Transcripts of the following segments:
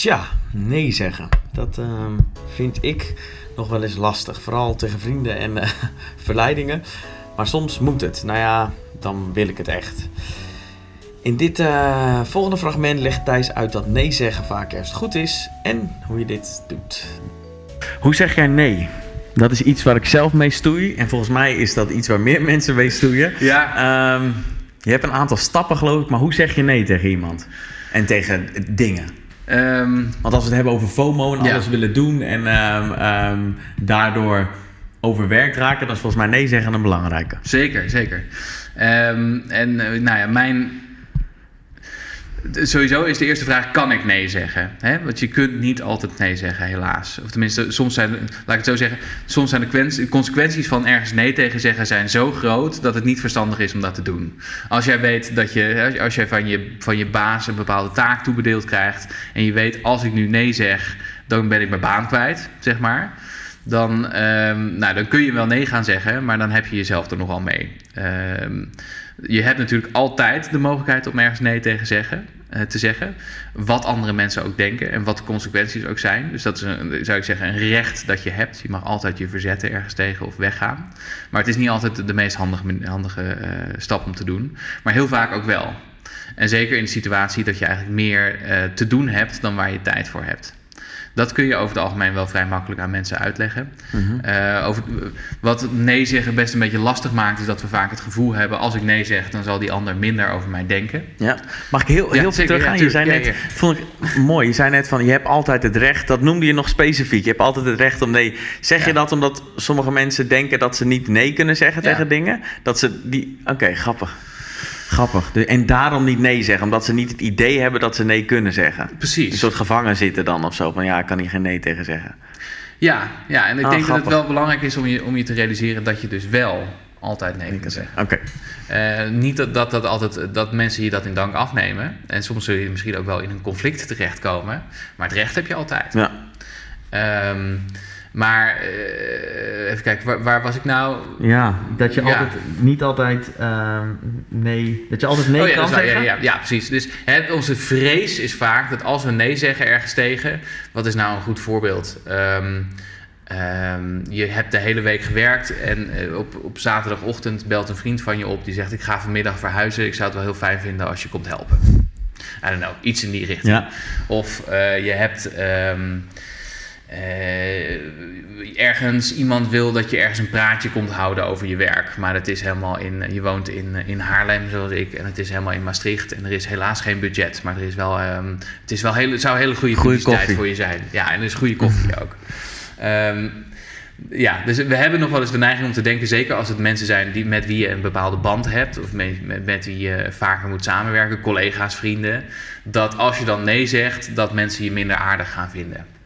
Tja, nee zeggen. Dat ehm, vind ik nog wel eens lastig. Vooral tegen vrienden en eh, verleidingen. Maar soms moet het. Nou ja, dan wil ik het echt. In dit eh, volgende fragment legt Thijs uit dat nee zeggen vaak eerst goed is en hoe je dit doet. Hoe zeg jij nee? Dat is iets waar ik zelf mee stoei. En volgens mij is dat iets waar meer mensen mee stoeien. Ja. Ehm, je hebt een aantal stappen geloof ik, maar hoe zeg je nee tegen iemand? En tegen dingen? Ehm, Want als we het hebben over FOMO en Ja. alles willen doen en ehm, ehm, daardoor overwerkt raken, dan is volgens mij nee zeggen een belangrijke. Zeker, zeker. En eh, nou ja, mijn. Sowieso is de eerste vraag: kan ik nee zeggen? Want je kunt niet altijd nee zeggen, helaas. Of tenminste, soms zijn, laat ik het zo zeggen, soms zijn de consequenties van ergens nee tegen zeggen zijn zo groot dat het niet verstandig is om dat te doen. Als jij weet dat je, als jij van je, van je baas een bepaalde taak toebedeeld krijgt en je weet als ik nu nee zeg, dan ben ik mijn baan kwijt, zeg maar dan, ehm, nou, dan kun je wel nee gaan zeggen, maar dan heb je jezelf er nogal mee. Ehm, je hebt natuurlijk altijd de mogelijkheid om ergens nee tegen zeggen, eh, te zeggen. Wat andere mensen ook denken en wat de consequenties ook zijn. Dus dat is, een, zou ik zeggen, een recht dat je hebt. Je mag altijd je verzetten ergens tegen of weggaan. Maar het is niet altijd de meest handige, handige eh, stap om te doen. Maar heel vaak ook wel. En zeker in de situatie dat je eigenlijk meer eh, te doen hebt dan waar je tijd voor hebt. Dat kun je over het algemeen wel vrij makkelijk aan mensen uitleggen. Eh, over, wat nee zeggen best een beetje lastig maakt, is dat we vaak het gevoel hebben: als ik nee zeg, dan zal die ander minder over mij denken. Ja. Mag ik heel, Ja, heel veel teruggaan? ja, je zei net, vond ik mooi, je zei net van je hebt altijd het recht, dat noemde je nog specifiek, je hebt altijd het recht om nee. Zeg je dat omdat sommige mensen denken dat ze niet nee kunnen zeggen tegen dingen? Dat ze die, oké, grappig. Grappig. En daarom niet nee zeggen, omdat ze niet het idee hebben dat ze nee kunnen zeggen. Precies. Een soort gevangen zitten dan of zo, van ja, ik kan hier geen nee tegen zeggen. Ja, ja en ik Ah, denk dat het wel belangrijk is om je, om je te realiseren dat je dus wel altijd nee kunt zeggen. Oké. Eh, niet dat, dat, dat, altijd, dat mensen je dat in dank afnemen. En soms zul je misschien ook wel in een conflict terechtkomen. Maar het recht heb je altijd. Ja. Ehm, maar eh, even kijken, waar, waar was ik nou? ja, dat je Ja. altijd, niet altijd ehm, nee, dat je altijd nee oh ja, kan zeggen. ja, ja, ja, precies. Dus hè, onze vrees is vaak dat als we nee zeggen ergens tegen, wat is nou een goed voorbeeld? Ehm, ehm, je hebt de hele week gewerkt en eh, op, op zaterdagochtend belt een vriend van je op die zegt: Ik ga vanmiddag verhuizen. Ik zou het wel heel fijn vinden als je komt helpen. I don't know, iets in die richting. Ja. Of eh, je hebt ehm, eh, ergens iemand wil dat je ergens een praatje komt houden over je werk. Maar het is helemaal in, je woont in, in Haarlem zoals ik en het is helemaal in Maastricht. En er is helaas geen budget, maar er is wel, ehm, het, is wel het zou een hele goede koffie. voor je zijn. Ja, en er is goede koffie ook. Ehm, ja, dus we hebben nog wel eens de neiging om te denken, zeker als het mensen zijn die, met wie je een bepaalde band hebt, of met, met, met wie je vaker moet samenwerken, collega's, vrienden, dat als je dan nee zegt, dat mensen je minder aardig gaan vinden.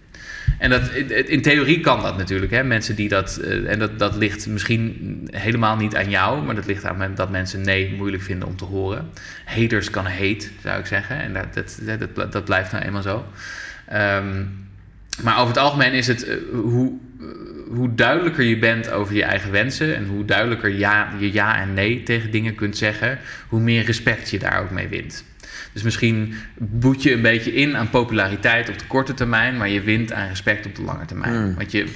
En dat, in, theorie kan dat natuurlijk. Hè? Mensen die dat, eh, en dat, dat ligt misschien helemaal niet aan jou, maar dat ligt aan dat mensen nee moeilijk vinden om te horen. Haters kan hate, zou ik zeggen. En dat, dat, dat, dat blijft nou eenmaal zo. Ehm, maar over het algemeen is het eh, hoe, eh, hoe duidelijker je bent over je eigen wensen en hoe duidelijker ja, je ja en nee tegen dingen kunt zeggen, hoe meer respect je daar ook mee wint. Dus misschien boet je een beetje in aan populariteit op de korte termijn, maar je wint aan respect op de lange termijn. Mm. Want je,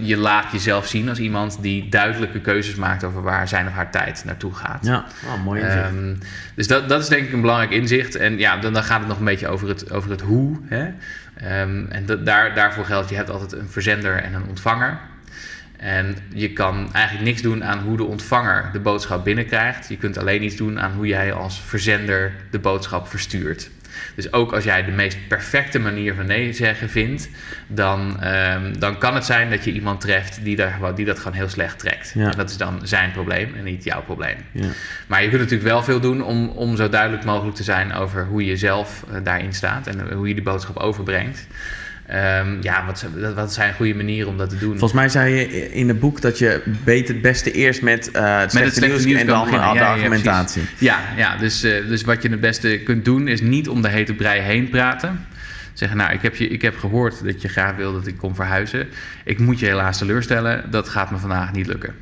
je laat jezelf zien als iemand die duidelijke keuzes maakt over waar zijn of haar tijd naartoe gaat. Ja, oh, mooi inzicht. Ehm, dus dat, dat is denk ik een belangrijk inzicht. En ja, dan, dan gaat het nog een beetje over het, over het hoe. Hè? Ehm, en dat, daar, daarvoor geldt, je hebt altijd een verzender en een ontvanger. En je kan eigenlijk niks doen aan hoe de ontvanger de boodschap binnenkrijgt. Je kunt alleen iets doen aan hoe jij als verzender de boodschap verstuurt. Dus ook als jij de meest perfecte manier van nee zeggen vindt, dan, ehm, dan kan het zijn dat je iemand treft die, daar, die dat gewoon heel slecht trekt. Ja. En dat is dan zijn probleem en niet jouw probleem. Ja. Maar je kunt natuurlijk wel veel doen om, om zo duidelijk mogelijk te zijn over hoe je zelf eh, daarin staat en hoe je die boodschap overbrengt. Ehm, ja, wat, zijn- wat- wat zijn goede manieren om dat te doen? Volgens mij zei je in het boek dat je beter het beste eerst met, eh het, slechte slechte nieuws, nieuws en dan de Ja, ja, argumentatie. Ja, ja dus, eh, dus wat je het beste kunt doen is niet om de hete brei heen praten. Zeggen, nou, ik heb, je, ik heb gehoord dat je graag wil dat ik kom verhuizen. Ik moet je helaas teleurstellen, dat gaat me vandaag niet lukken.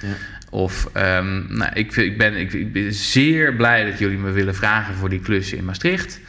Ja. Of, ehm, nou, ik, ik, ben, ik, ik ben zeer blij dat jullie me willen vragen voor die klus in Maastricht.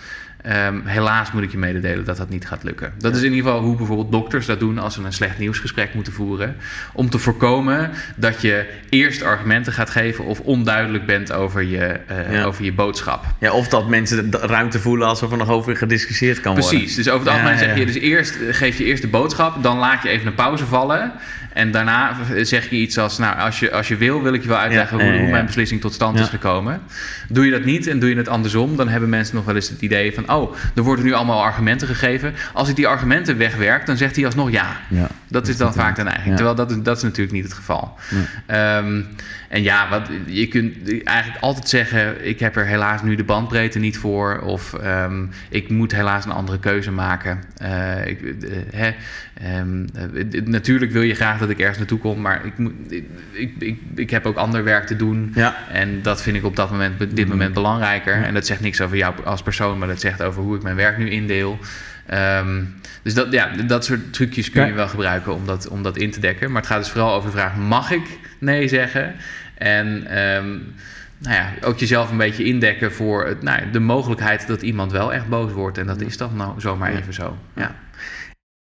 Ehm, helaas moet ik je mededelen dat dat niet gaat lukken. Dat is in ieder geval hoe bijvoorbeeld dokters dat doen als ze een slecht nieuwsgesprek moeten voeren. Om te voorkomen dat je eerst argumenten gaat geven of onduidelijk bent over je, eh, Ja. over je boodschap. Ja, of dat mensen de ruimte voelen alsof er nog over gediscussieerd kan worden. Precies, dus over het algemeen zeg je dus eerst, geef je eerst de boodschap, dan laat je even een pauze vallen. En daarna zeg je iets als, nou, als je, als je wil, wil ik je wel uitleggen Ja, hoe, hoe mijn beslissing tot stand is gekomen. Doe je dat niet en doe je het andersom, dan hebben mensen nog wel eens het idee van, oh, er worden nu allemaal argumenten gegeven. Als ik die argumenten wegwerk, dan zegt hij alsnog ja. Ja. Dat is dan vaak de neiging. Ja. Terwijl dat, is- dat is natuurlijk niet het geval. Ehm, en ja, wat, je kunt eigenlijk altijd zeggen: ik heb er helaas nu de bandbreedte niet voor. Of ehm, ik moet helaas een andere keuze maken. Eh, ik, eh, hè, ehm, eh, natuurlijk wil je graag dat ik ergens naartoe kom, maar ik, moet, ik, ik, ik, heb ook ander werk te doen. Ja. En dat vind ik op dat moment, dit moment belangrijker. En dat zegt niks over jou als persoon, maar dat zegt over hoe ik mijn werk nu indeel. Ehm, dus dat, ja, dat soort trucjes kun je wel gebruiken om dat, om dat in te dekken. Maar het gaat dus vooral over de vraag: mag ik nee zeggen? En ehm, nou ja, ook jezelf een beetje indekken voor het, nou, de mogelijkheid dat iemand wel echt boos wordt. En dat is dan nou zomaar even zo. Ja.